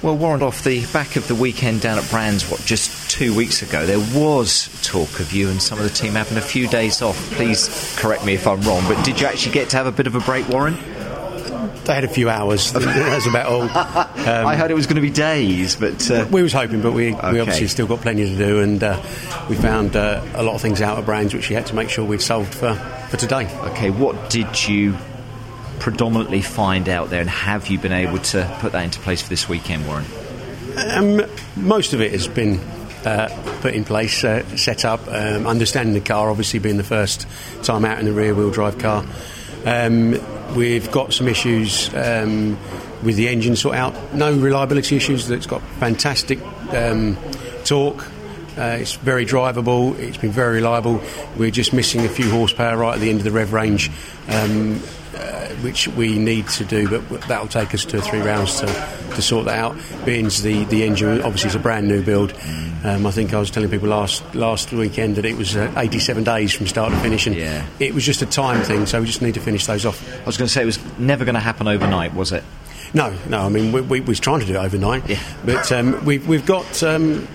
Well, Warren, off the back of the weekend down at Brands, what, just two weeks ago, there was talk of you and some of the team having a few days off. Please correct me if I'm wrong, but did you actually get to have a bit of a break, Warren? They had a few hours. That's about all. Um, I heard it was going to be days, but uh, we was hoping, but we, okay. we obviously still got plenty to do, and uh, we found uh, a lot of things out of Brands which we had to make sure we'd solved for, for today. Okay, what did you predominantly find out there, and have you been able to put that into place for this weekend, Warren? Um, most of it has been uh, put in place, uh, set up. Um, understanding the car, obviously being the first time out in the rear wheel drive car. Um, we've got some issues um, with the engine sort out. No reliability issues. It's got fantastic um, torque. Uh, it's very drivable. It's been very reliable. We're just missing a few horsepower right at the end of the rev range. Um, uh, which we need to do, but that'll take us two or three rounds to, to sort that out. Being the, the engine obviously is a brand new build. Um, I think I was telling people last last weekend that it was uh, 87 days from start to finish, and yeah. it was just a time thing, so we just need to finish those off. I was going to say it was never going to happen overnight, was it? No, no. I mean, we, we, we was trying to do it overnight, yeah. but um, we've, we've got um,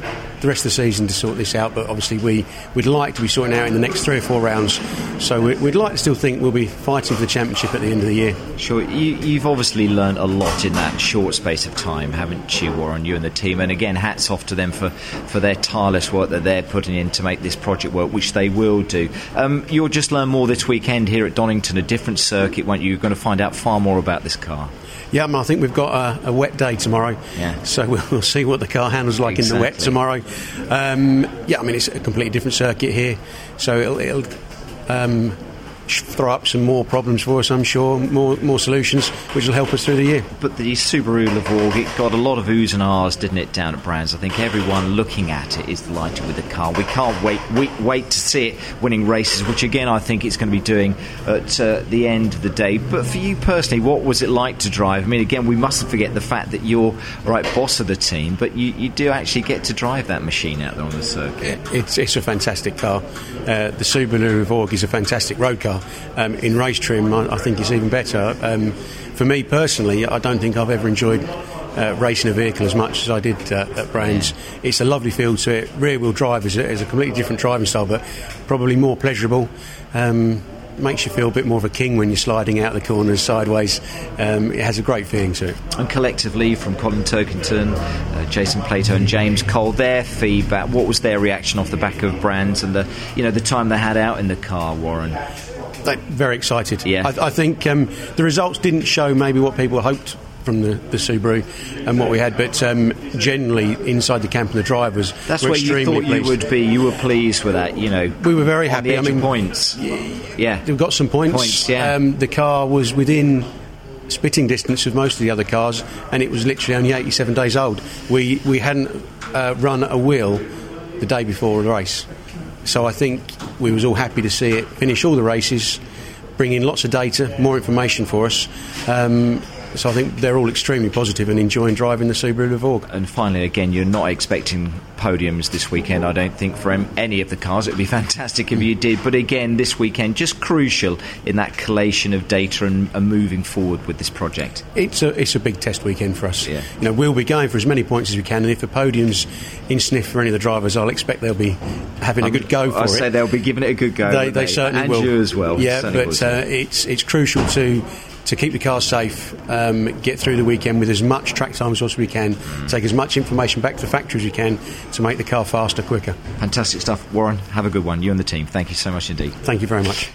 the rest of the season to sort this out. But obviously, we would like to be sorting out in the next three or four rounds. So we, would like to still think we'll be fighting for the championship at the end of the year. Sure, you, have obviously learned a lot in that short space of time, haven't you, Warren? You and the team, and again, hats off to them for for their tireless work that they're putting in to make this project work, which they will do. Um, you'll just learn more this weekend here at Donington, a different circuit, won't you? You're going to find out far more about this car. Yeah, I think we've got a, a wet day tomorrow. Yeah. So we'll, we'll, see what the car handles like exactly. in the wet tomorrow. Um, yeah, I mean, it's a completely different circuit here. So it'll, it'll um, throw up some more problems for us, I'm sure, more more solutions, which will help us through the year. But the Subaru Levorg, it got a lot of oohs and ahs, didn't it, down at Brands? I think everyone looking at it is delighted with the car. We can't wait wait, wait to see it winning races, which again I think it's going to be doing at uh, the end of the day. But for you personally, what was it like to drive? I mean, again, we mustn't forget the fact that you're right boss of the team, but you, you do actually get to drive that machine out there on the circuit. It's, it's a fantastic car. Uh, the Subaru Levorg is a fantastic road car. Um, in race trim, I, I, think it's even better. Um, for me personally, I don't think I've ever enjoyed uh, racing a vehicle as much as I did uh, at Brands. It's a lovely feel to it. Rear wheel drive is a, is a, completely different driving style, but probably more pleasurable. Um, makes you feel a bit more of a king when you're sliding out of the corners sideways. Um, it has a great feeling to it. And collectively, from Colin Turkington, uh, Jason Plato, and James Cole, their feedback. What was their reaction off the back of Brands and the you know the time they had out in the car, Warren? Very excited. Yeah. I, I think um, the results didn't show maybe what people hoped from the, the Subaru and what we had, but um, generally inside the camp and the drivers, that's where you thought pleased. you would be. You were pleased with that, you know. We were very happy. I mean, points. Yeah, we've got some points. points yeah. Um, the car was within spitting distance of most of the other cars, and it was literally only 87 days old. We we hadn't uh, run a wheel the day before the race, so I think we was all happy to see it finish all the races, bring in lots of data, more information for us. Um, so I think they're all extremely positive and enjoying driving the Subaru Levorg. And finally, again, you're not expecting podiums this weekend, I don't think, for any of the cars. It would be fantastic if you did. But again, this weekend, just crucial in that collation of data and, and moving forward with this project. It's a, it's a big test weekend for us. Yeah. You know, we'll be going for as many points as we can, and if the podium's in sniff for any of the drivers, I'll expect they'll be having a good go for I it. say they'll be giving it a good go. They, they, they? certainly and will. you as well. Yeah, but uh, it's, it's crucial to to keep the car safe, um, get through the weekend with as much track time as we can, take as much information back to the factory as we can to make the car faster, quicker. Fantastic stuff. Warren, have a good one. You and the team. Thank you so much indeed. Thank you very much.